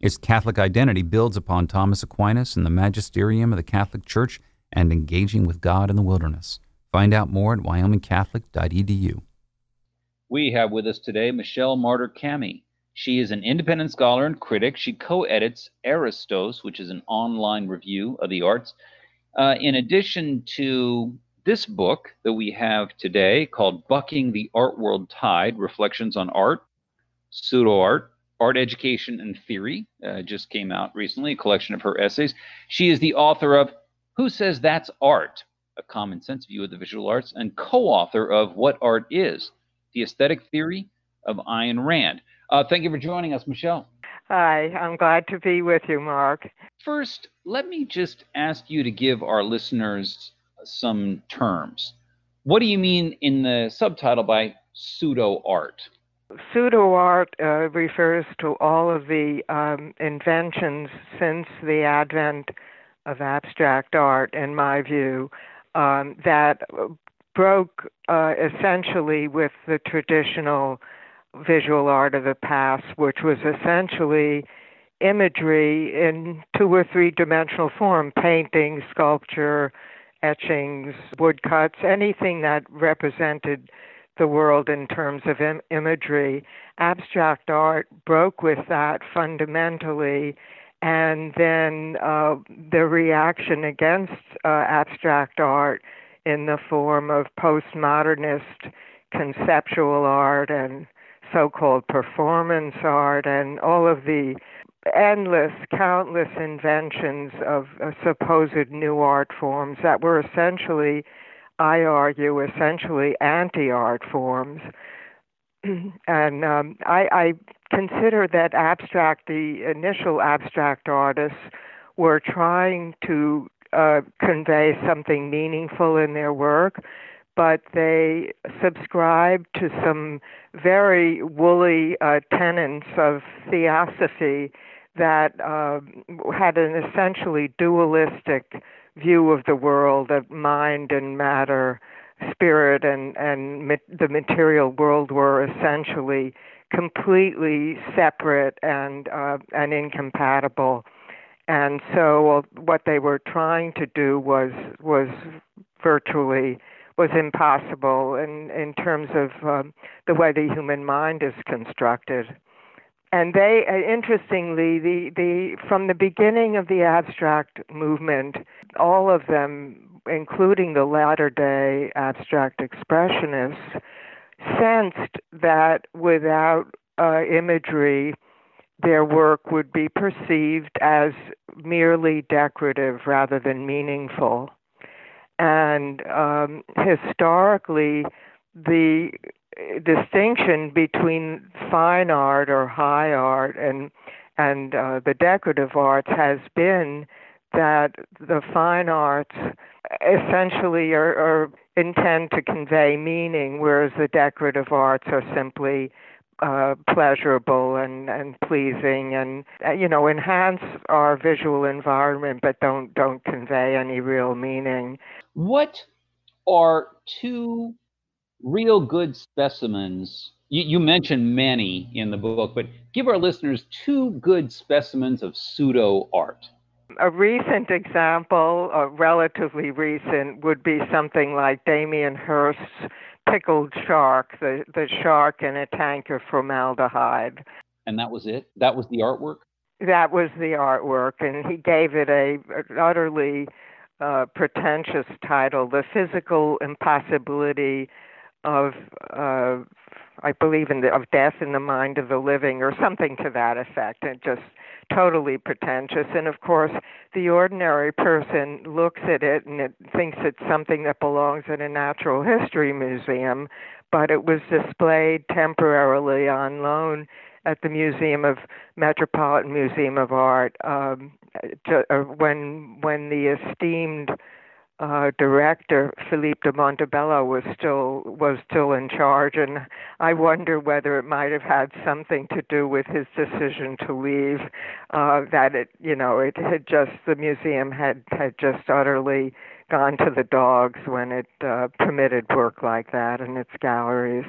Its Catholic identity builds upon Thomas Aquinas and the magisterium of the Catholic Church and engaging with God in the wilderness. Find out more at wyomingcatholic.edu. We have with us today Michelle Marder Kamhi. She is an independent scholar and critic. She co edits Aristos, which is an online review of the arts. Uh, in addition to this book that we have today called Bucking the Art World Tide Reflections on Art, Pseudo Art, Art Education and Theory, uh, just came out recently, a collection of her essays. She is the author of Who Says That's Art? A Common Sense View of the Visual Arts, and co author of What Art Is, The Aesthetic Theory of Ayn Rand. Uh, thank you for joining us, Michelle. Hi, I'm glad to be with you, Mark. First, let me just ask you to give our listeners some terms. What do you mean in the subtitle by pseudo art? Pseudo art uh, refers to all of the um, inventions since the advent of abstract art, in my view, um, that broke uh, essentially with the traditional visual art of the past, which was essentially imagery in two or three dimensional form painting, sculpture, etchings, woodcuts, anything that represented the world in terms of Im- imagery. Abstract art broke with that fundamentally, and then uh, the reaction against uh, abstract art in the form of postmodernist conceptual art and so called performance art and all of the endless, countless inventions of uh, supposed new art forms that were essentially I argue, essentially anti art forms. and um, I, I consider that abstract, the initial abstract artists were trying to uh, convey something meaningful in their work, but they subscribed to some very woolly uh, tenets of theosophy that uh, had an essentially dualistic view of the world of mind and matter, spirit and and ma- the material world were essentially completely separate and uh, and incompatible. And so what they were trying to do was was virtually was impossible in in terms of um, the way the human mind is constructed and they uh, interestingly the the from the beginning of the abstract movement all of them including the latter day abstract expressionists sensed that without uh, imagery their work would be perceived as merely decorative rather than meaningful. And um, historically the distinction between fine art or high art and and uh, the decorative arts has been that the fine arts essentially are, are intend to convey meaning, whereas the decorative arts are simply uh, pleasurable and, and pleasing and uh, you know enhance our visual environment but don't don't convey any real meaning. What are two real good specimens. You, you mentioned many in the book, but give our listeners two good specimens of pseudo art. A recent example, a relatively recent, would be something like Damien Hirst's pickled shark, the, the shark in a tank of formaldehyde. And that was it? That was the artwork? That was the artwork, and he gave it a, a utterly uh, pretentious title, The Physical Impossibility of, uh, I believe, in the, of death in the mind of the living, or something to that effect. And just totally pretentious. And of course, the ordinary person looks at it and it thinks it's something that belongs in a natural history museum, but it was displayed temporarily on loan at the Museum of Metropolitan Museum of Art um, to, uh, when when the esteemed uh, director Philippe de Montebello was still was still in charge, and I wonder whether it might have had something to do with his decision to leave. Uh, that it, you know, it had just the museum had had just utterly gone to the dogs when it uh, permitted work like that in its galleries.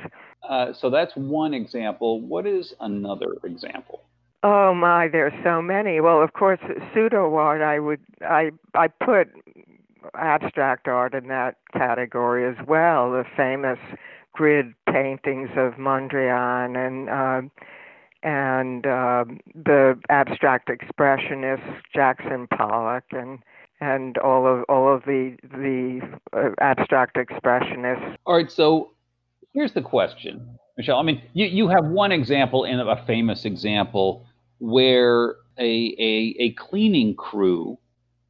Uh, so that's one example. What is another example? Oh my, there's so many. Well, of course, pseudo art. I would I I put abstract art in that category as well. The famous grid paintings of Mondrian and uh, and uh, the abstract expressionists Jackson Pollock and and all of all of the the uh, abstract expressionists. All right, so here's the question, Michelle. I mean, you you have one example in a famous example where a a, a cleaning crew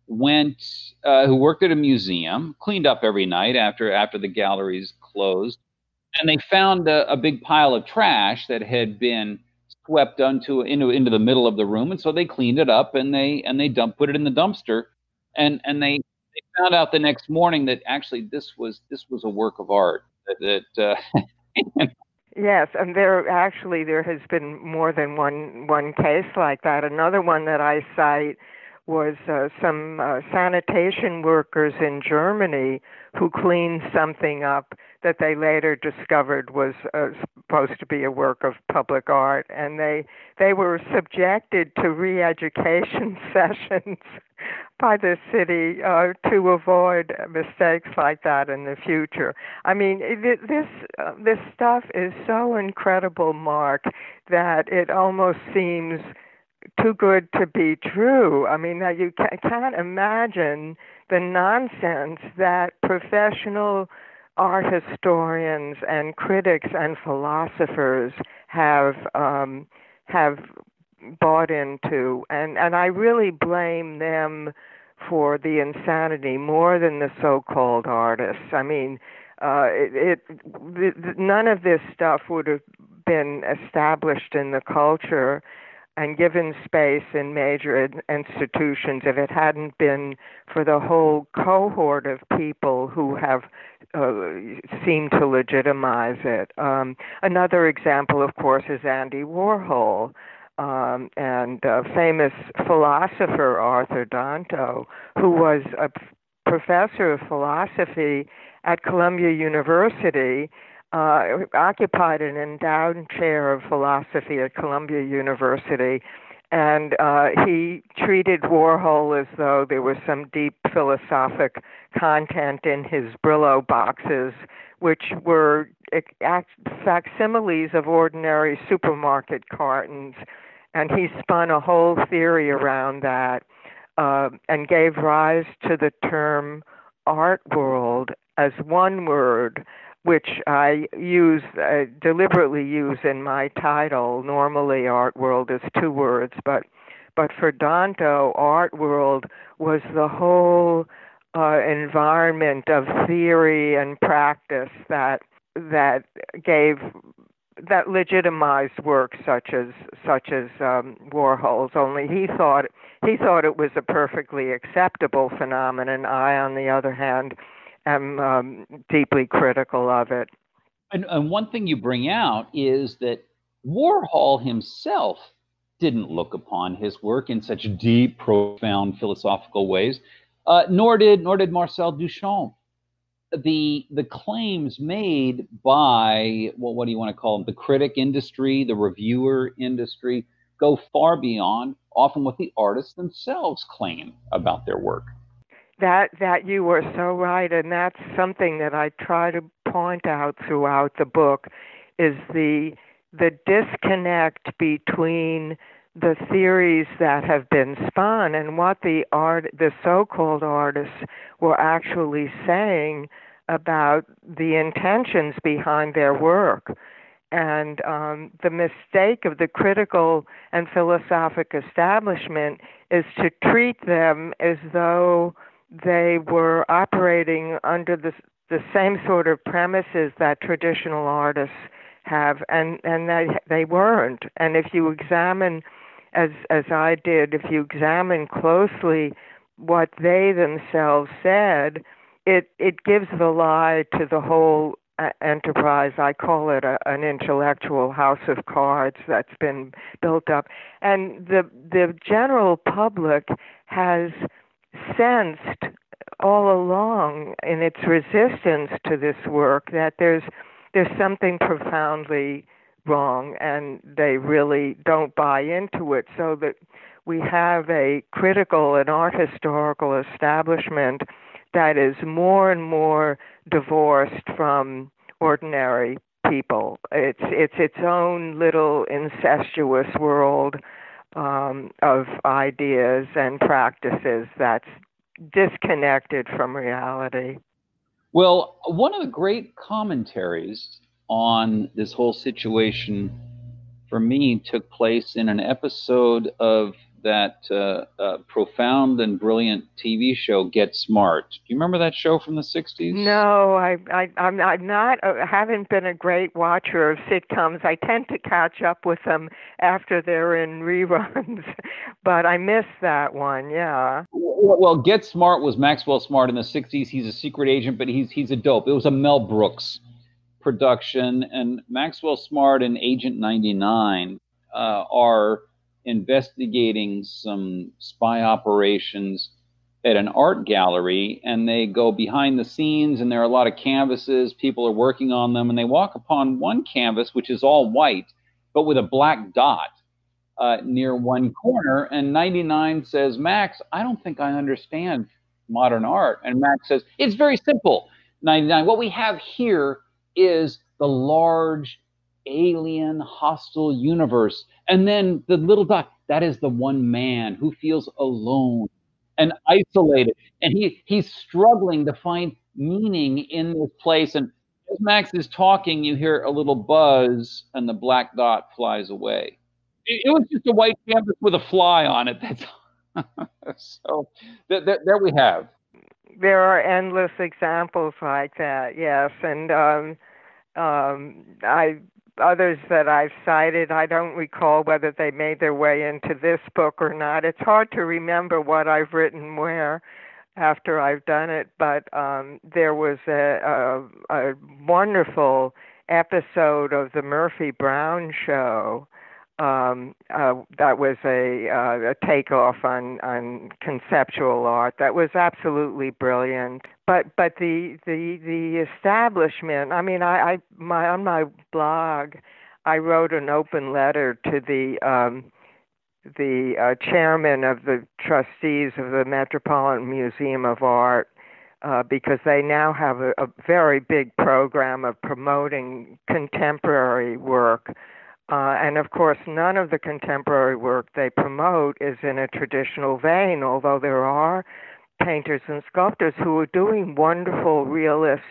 went uh, who worked at a museum, cleaned up every night after after the galleries closed, and they found a, a big pile of trash that had been swept onto into into the middle of the room, and so they cleaned it up and they and they dump put it in the dumpster, and and they they found out the next morning that actually this was this was a work of art that. that uh, Yes, and there actually there has been more than one one case like that. Another one that I cite was uh, some uh, sanitation workers in Germany who cleaned something up that they later discovered was uh, supposed to be a work of public art, and they they were subjected to re-education sessions by the city uh, to avoid mistakes like that in the future. I mean, this uh, this stuff is so incredible, Mark, that it almost seems too good to be true. I mean, you can't imagine the nonsense that professional art historians and critics and philosophers have um, have bought into, and and I really blame them for the insanity more than the so-called artists. I mean, uh, it, it none of this stuff would have been established in the culture and given space in major institutions if it hadn't been for the whole cohort of people who have uh, seemed to legitimize it. Um, another example, of course, is Andy Warhol. Um, and uh, famous philosopher Arthur Danto, who was a professor of philosophy at Columbia University uh, occupied an endowed chair of philosophy at Columbia University, and uh, he treated Warhol as though there was some deep philosophic content in his Brillo boxes, which were facsimiles of ordinary supermarket cartons. And he spun a whole theory around that uh, and gave rise to the term art world as one word which I use uh, deliberately use in my title. Normally, art world is two words, but but for Danto, art world was the whole uh, environment of theory and practice that that gave that legitimized work such as such as um, Warhol's. Only he thought he thought it was a perfectly acceptable phenomenon. I, on the other hand, am um, deeply critical of it. And, and one thing you bring out is that Warhol himself didn't look upon his work in such deep, profound philosophical ways, uh, nor did nor did Marcel Duchamp. The the claims made by well, what do you want to call them? The critic industry, the reviewer industry, go far beyond often what the artists themselves claim about their work that that you were so right and that's something that I try to point out throughout the book is the the disconnect between the theories that have been spun and what the art the so-called artists were actually saying about the intentions behind their work. And um, the mistake of the critical and philosophic establishment is to treat them as though they were operating under the, the same sort of premises that traditional artists have, and, and they, they weren't. And if you examine, as, as I did, if you examine closely what they themselves said, it, it gives the lie to the whole uh, enterprise. I call it a, an intellectual house of cards that's been built up, and the the general public has sensed all along in its resistance to this work that there's there's something profoundly wrong and they really don't buy into it so that we have a critical and art historical establishment that is more and more divorced from ordinary people. It's it's its own little incestuous world um, of ideas and practices that's disconnected from reality. Well, one of the great commentaries on this whole situation for me took place in an episode of that uh, uh, profound and brilliant TV show Get Smart. Do you remember that show from the '60s? No, I, I I'm, I'm not. I uh, haven't been a great watcher of sitcoms. I tend to catch up with them after they're in reruns, but I missed that one. Yeah. Well, Get Smart was Maxwell Smart in the '60s. He's a secret agent, but he's he's a dope. It was a Mel Brooks production, and Maxwell Smart and Agent 99 uh, are investigating some spy operations at an art gallery and they go behind the scenes and there are a lot of canvases. People are working on them and they walk upon one canvas which is all white but with a black dot uh, near one corner. And 99 says max i don't think i understand modern art. And max says it's very simple. 99 what we have here is the large alien hostile universe. And then the little dot that is the one man who feels alone and isolated. And he he's struggling to find meaning in this place. And as max is talking you hear a little buzz and the black dot flies away. It, it was just a white canvas with a fly on it. That's so th- th- there we have. There are endless examples like that yes. And um um i others that I've cited, I don't recall whether they made their way into this book or not. It's hard to remember what I've written where after I've done it, but um, there was a, a, a wonderful episode of the Murphy Brown show um, uh, that was a, uh, a takeoff on, on conceptual art that was absolutely brilliant. But but the the the establishment. I mean, I, I my on my blog, I wrote an open letter to the um, the uh, chairman of the trustees of the Metropolitan Museum of Art. Uh, because they now have a, a very big program of promoting contemporary work uh, and of course, none of the contemporary work they promote is in a traditional vein, although there are painters and sculptors who are doing wonderful realist,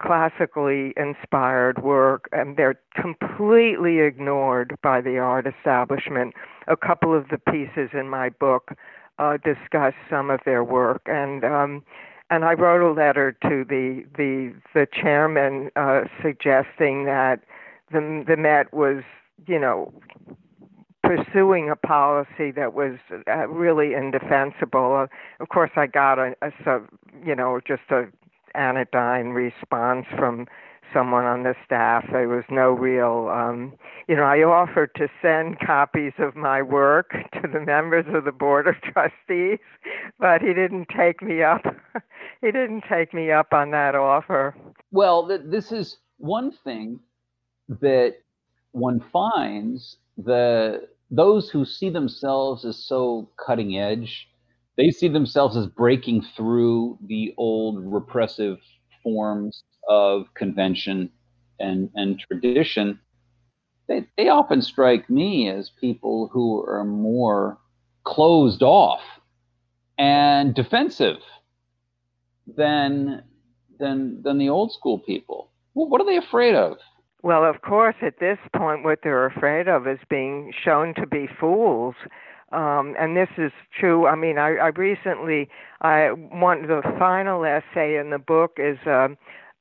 classically inspired work, and they're completely ignored by the art establishment. A couple of the pieces in my book uh, discuss some of their work, and um, and I wrote a letter to the the the chairman uh, suggesting that the the Met was, you know, pursuing a policy that was uh, really indefensible. Of course, I got a, a sub, you know, just a anodyne response from someone on the staff. There was no real, um, you know, I offered to send copies of my work to the members of the board of trustees, but he didn't take me up. he didn't take me up on that offer. Well, th- this is one thing that one finds the those who see themselves as so cutting edge, they see themselves as breaking through the old repressive forms of convention and, and tradition. they, they often strike me as people who are more closed off and defensive than than than the old school people. Well, what are they afraid of? Well, of course, at this point, what they're afraid of is being shown to be fools. Um, and this is true. I mean, I, I recently, I one the final essay in the book is a,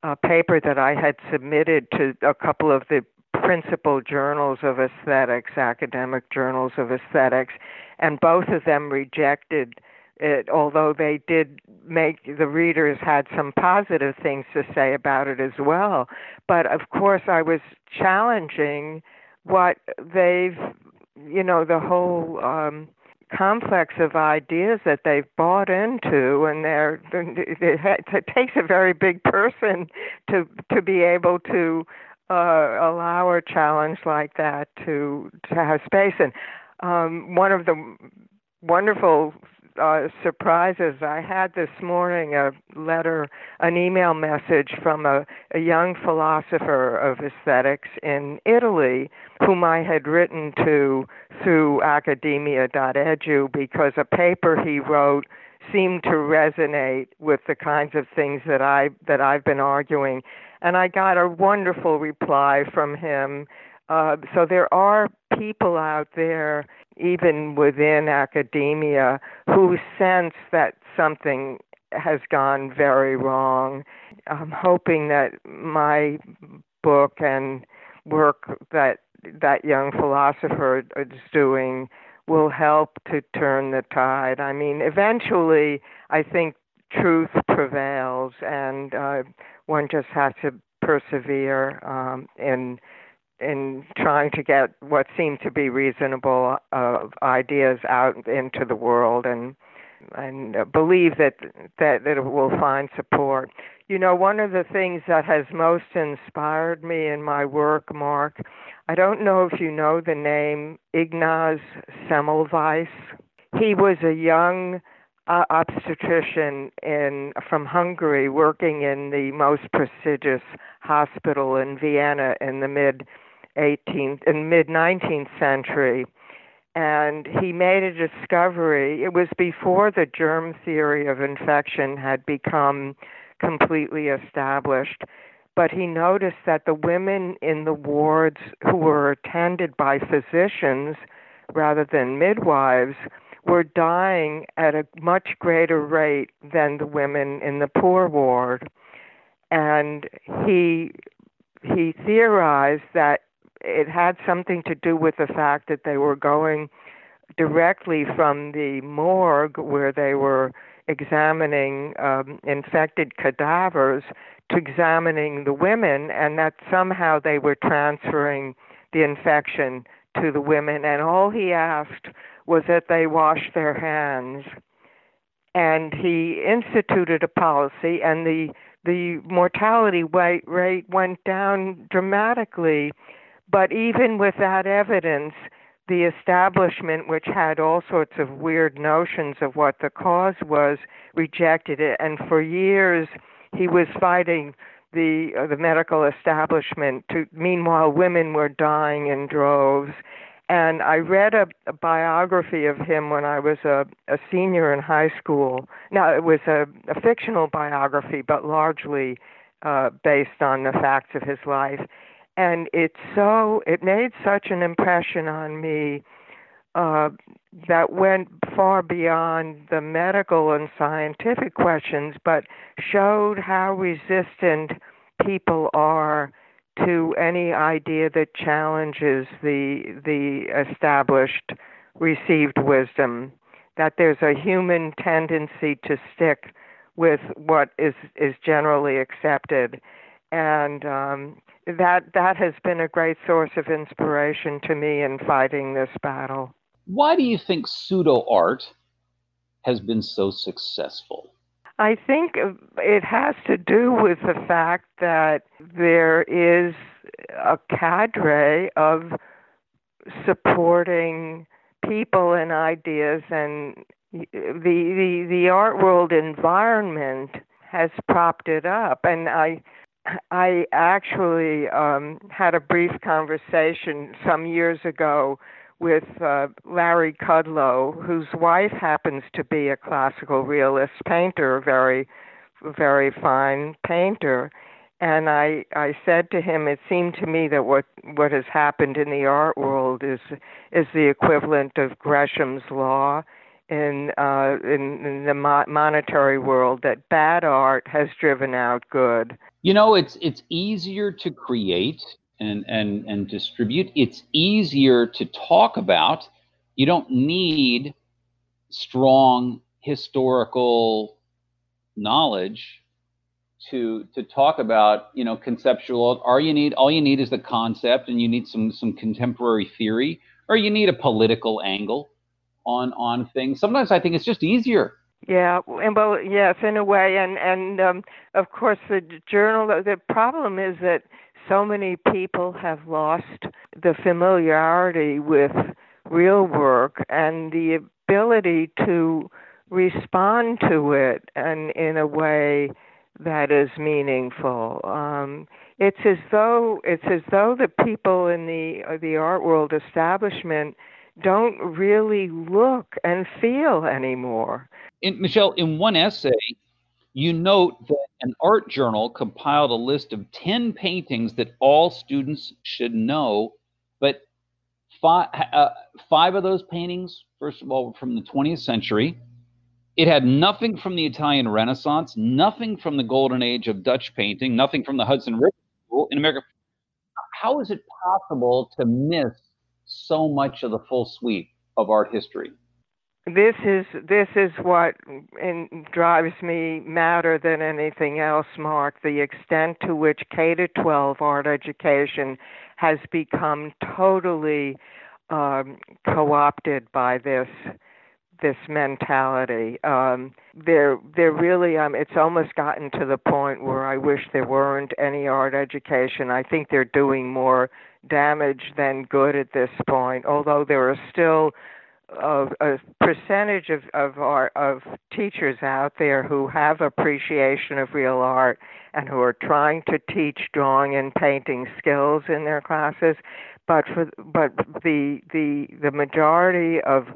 a paper that I had submitted to a couple of the principal journals of aesthetics, academic journals of aesthetics, and both of them rejected it, although they did make the readers had some positive things to say about it as well. But of course, I was challenging what they've, you know, the whole um, complex of ideas that they've bought into, and they're, it takes a very big person to to be able to uh, allow a challenge like that to to have space. And um, one of the wonderful uh, surprises. I had this morning a letter, an email message from a, a young philosopher of aesthetics in Italy, whom I had written to through academia.edu because a paper he wrote seemed to resonate with the kinds of things that I that I've been arguing, and I got a wonderful reply from him. Uh, so there are people out there even within academia, who sense that something has gone very wrong. I'm hoping that my book and work that that young philosopher is doing will help to turn the tide. I mean, eventually, I think truth prevails, and uh, one just has to persevere um, in in trying to get what seem to be reasonable uh, ideas out into the world and and believe that, that that it will find support. You know, one of the things that has most inspired me in my work, Mark, I don't know if you know the name Ignaz Semmelweis. He was a young uh, obstetrician in from Hungary working in the most prestigious hospital in Vienna in the mid 18th and mid 19th century and he made a discovery. It was before the germ theory of infection had become completely established but he noticed that the women in the wards who were attended by physicians rather than midwives were dying at a much greater rate than the women in the poor ward. And he he theorized that it had something to do with the fact that they were going directly from the morgue where they were examining um, infected cadavers to examining the women, and that somehow they were transferring the infection to the women. And all he asked was that they wash their hands. And he instituted a policy, and the the mortality rate went down dramatically but even with that evidence, the establishment, which had all sorts of weird notions of what the cause was, rejected it. And for years, he was fighting the uh, the medical establishment. To meanwhile, women were dying in droves. And I read a, a biography of him when I was a, a senior in high school. Now it was a, a fictional biography, but largely uh, based on the facts of his life and it so it made such an impression on me uh, that went far beyond the medical and scientific questions, but showed how resistant people are to any idea that challenges the the established received wisdom. That there's a human tendency to stick with what is is generally accepted, and um, that that has been a great source of inspiration to me in fighting this battle. Why do you think pseudo art has been so successful? I think it has to do with the fact that there is a cadre of supporting people and ideas and the the the art world environment has propped it up and I I actually um, had a brief conversation some years ago with uh, Larry Kudlow, whose wife happens to be a classical realist painter, a very, very fine painter. And I, I said to him, it seemed to me that what, what has happened in the art world is, is the equivalent of Gresham's law in, uh, in, in the mo- monetary world, that bad art has driven out good. You know, it's, it's easier to create and, and, and distribute. It's easier to talk about. You don't need strong historical knowledge to to talk about you know conceptual all you need all you need is the concept and you need some some contemporary theory or you need a political angle on on things sometimes i think it's just easier yeah, and well, yes, in a way, and and um, of course the journal. The problem is that so many people have lost the familiarity with real work and the ability to respond to it and in a way that is meaningful. Um, it's as though it's as though the people in the uh, the art world establishment don't really look and feel anymore. In, Michelle, in one essay, you note that an art journal compiled a list of 10 paintings that all students should know, but five, uh, five of those paintings, first of all, were from the 20th century. It had nothing from the Italian Renaissance, nothing from the golden age of Dutch painting, nothing from the Hudson River School in America. How is it possible to miss so much of the full sweep of art history? this is this is what in, drives me madder than anything else, Mark. The extent to which K to 12 art education has become totally um, co-opted by this this mentality. Um, there, there really, um, it's almost gotten to the point where I wish there weren't any art education. I think they're doing more damage than good at this point. Although there are still of a percentage of of our of teachers out there who have appreciation of real art and who are trying to teach drawing and painting skills in their classes but for but the the the majority of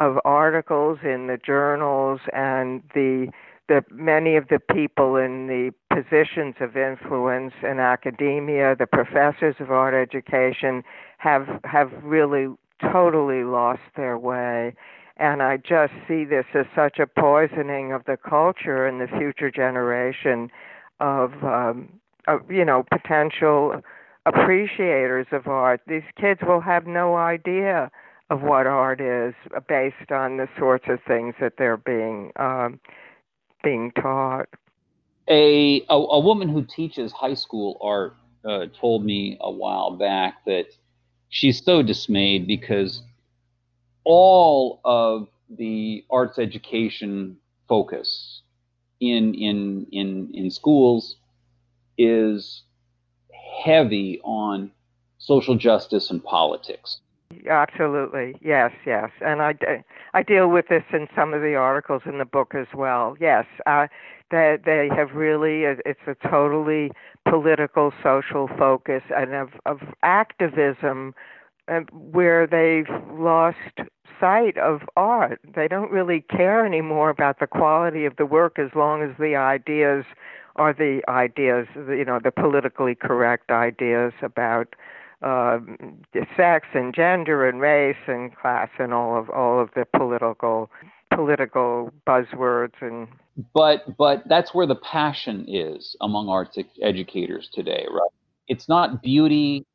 of articles in the journals and the the many of the people in the positions of influence in academia, the professors of art education, have have really totally lost their way. And I just see this as such a poisoning of the culture and the future generation of, um, of you know, potential appreciators of art. These kids will have no idea of what art is based on the sorts of things that they're being um, being taught. A, a, a woman who teaches high school art uh, told me a while back that she's so dismayed because all of the arts education focus in in in in schools is heavy on social justice and politics. Absolutely, yes, yes, and I, I deal with this in some of the articles in the book as well. Yes, uh, they, they have really it's a totally political, social focus and of of activism uh, where they've lost sight of art. They don't really care anymore about the quality of the work as long as the ideas are the ideas, you know, the politically correct ideas about uh, sex and gender and race and class and all of all of the political political buzzwords and but but that's where the passion is among arts educators today right? It's not beauty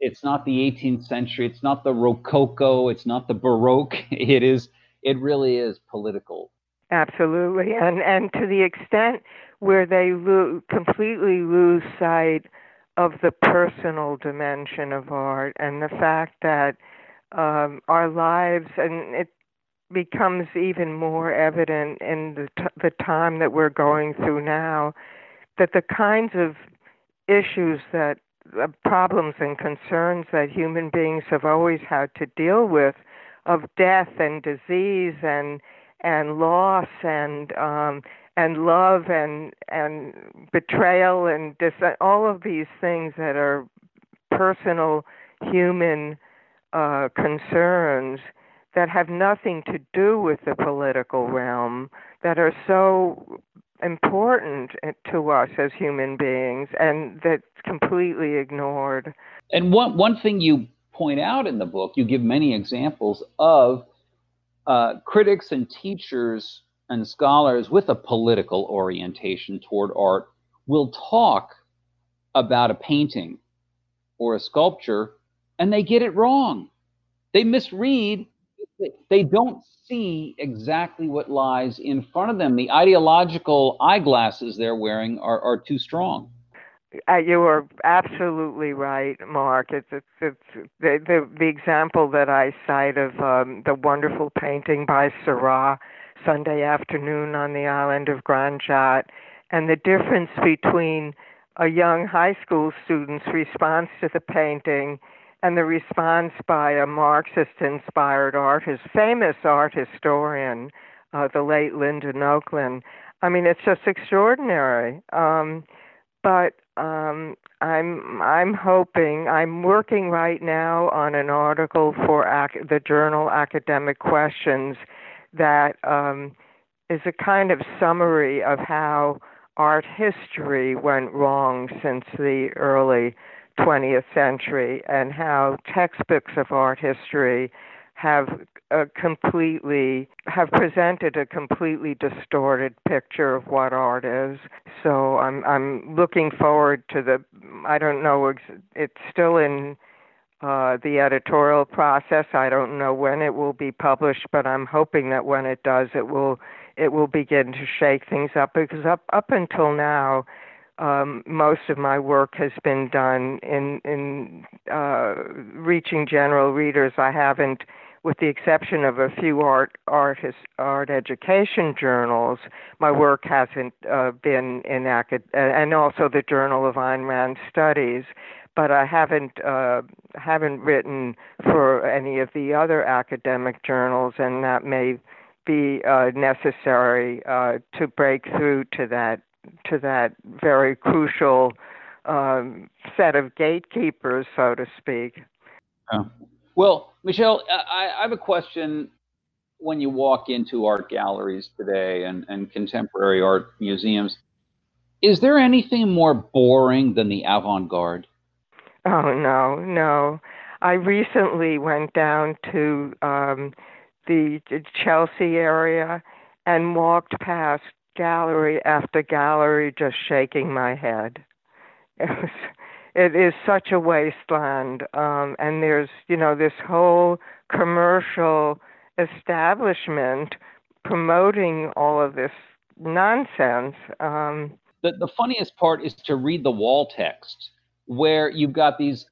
it's not the 18th century it's not the rococo it's not the baroque it is it really is political. Absolutely and and to the extent where they lo- completely lose sight of the personal dimension of art and the fact that um, our lives and it becomes even more evident in the t- the time that we're going through now that the kinds of issues that uh, problems and concerns that human beings have always had to deal with of death and disease and and loss and um and love and and betrayal and dis- all of these things that are personal human uh, concerns that have nothing to do with the political realm that are so important to us as human beings and that's completely ignored. And one one thing you point out in the book, you give many examples of uh, critics and teachers and scholars with a political orientation toward art will talk about a painting or a sculpture and they get it wrong. They misread, they don't see exactly what lies in front of them. The ideological eyeglasses they're wearing are, are too strong. Uh, you are absolutely right, Mark. It's, it's, it's the, the the example that I cite of um, the wonderful painting by Seurat, Sunday afternoon on the island of Grand Jatte, and the difference between a young high school student's response to the painting and the response by a Marxist inspired artist, famous art historian, uh, the late Linda Nochlin. I mean, it's just extraordinary. Um, but um, I'm I'm hoping I'm working right now on an article for ac- the journal Academic Questions that um, is a kind of summary of how art history went wrong since the early 20th century and how textbooks of art history have a completely have presented a completely distorted picture of what art is. So I'm I'm looking forward to the I don't know it's still in uh, the editorial process. I don't know when it will be published, but I'm hoping that when it does, it will it will begin to shake things up because up up until now, um, most of my work has been done in in uh, reaching general readers. I haven't with the exception of a few art art art education journals, my work hasn't uh, been in acad and also the Journal of Ayn Rand Studies, but I haven't uh, haven't written for any of the other academic journals, and that may be uh, necessary uh, to break through to that to that very crucial um, set of gatekeepers, so to speak. Oh. Well, Michelle, I, I have a question. When you walk into art galleries today and, and contemporary art museums, is there anything more boring than the avant garde? Oh, no, no. I recently went down to um, the Chelsea area and walked past gallery after gallery just shaking my head. It was it is such a wasteland um and there's you know this whole commercial establishment promoting all of this nonsense um the, the funniest part is to read the wall text where you've got these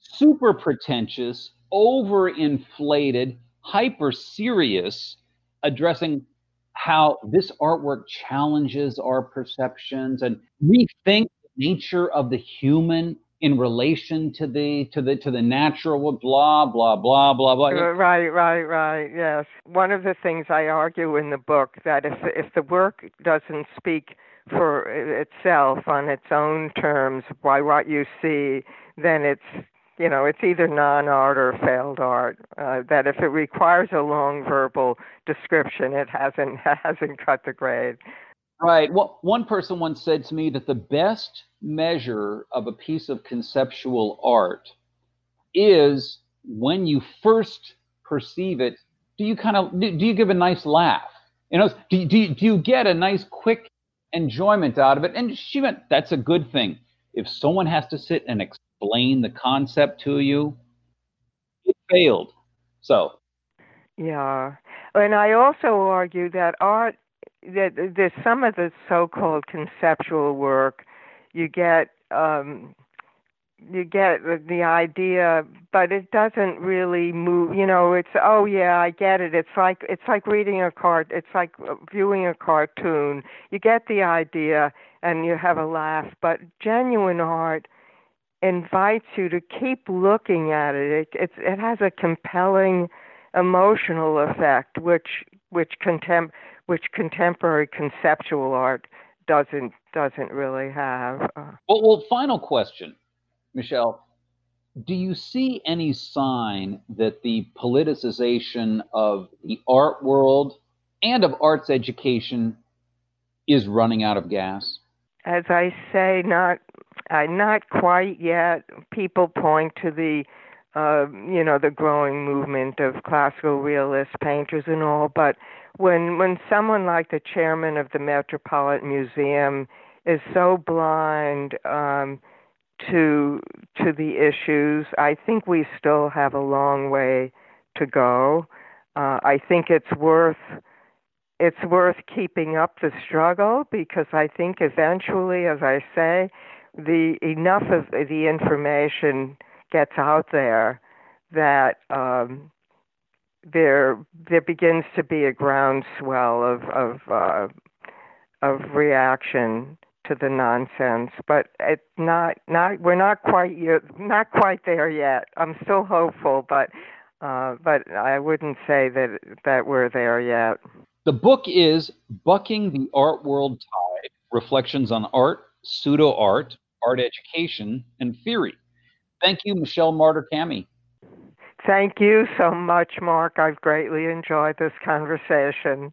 super pretentious overinflated hyper serious addressing how this artwork challenges our perceptions and rethink nature of the human in relation to the to the to the natural blah blah blah blah blah. Right right right yes. One of the things i argue in the book that if if the work doesn't speak for itself on its own terms by what you see then it's you know it's either non-art or failed art uh, that if it requires a long verbal description it hasn't hasn't cut the grade Right. Well, one person once said to me that the best measure of a piece of conceptual art is when you first perceive it. Do you kind of do, do you give a nice laugh? You know, do, do, do you get a nice quick enjoyment out of it? And she went, that's a good thing. If someone has to sit and explain the concept to you, it failed. So. Yeah. And I also argue that art that there's some of the so-called conceptual work you get um you get the, idea but it doesn't really move you know it's oh yeah i get it. It's like it's like reading a cart it's like viewing a cartoon. You get the idea and you have a laugh but genuine art invites you to keep looking at it. It it's, it has a compelling emotional effect which which contem- which contemporary conceptual art doesn't doesn't really have. Uh, well, well, final question, Michelle. Do you see any sign that the politicization of the art world and of arts education is running out of gas? As I say, not uh, not quite yet. People point to the uh, you know the growing movement of classical realist painters and all, but when when someone like the chairman of the Metropolitan Museum is so blind um, to to the issues, I think we still have a long way to go. Uh, I think it's worth it's worth keeping up the struggle because I think eventually, as I say, the enough of the information gets out there that um, there there begins to be a groundswell of of uh, of reaction to the nonsense, but it's not not we're not quite yet, not quite there yet. I'm still hopeful, but uh, but I wouldn't say that that we're there yet. The book is Bucking the Art World Tide Reflections on Art, Pseudo Art, Art Education, and Theory. Thank you, Michelle Marder Kamhi. Thank you so much, Mark. I've greatly enjoyed this conversation.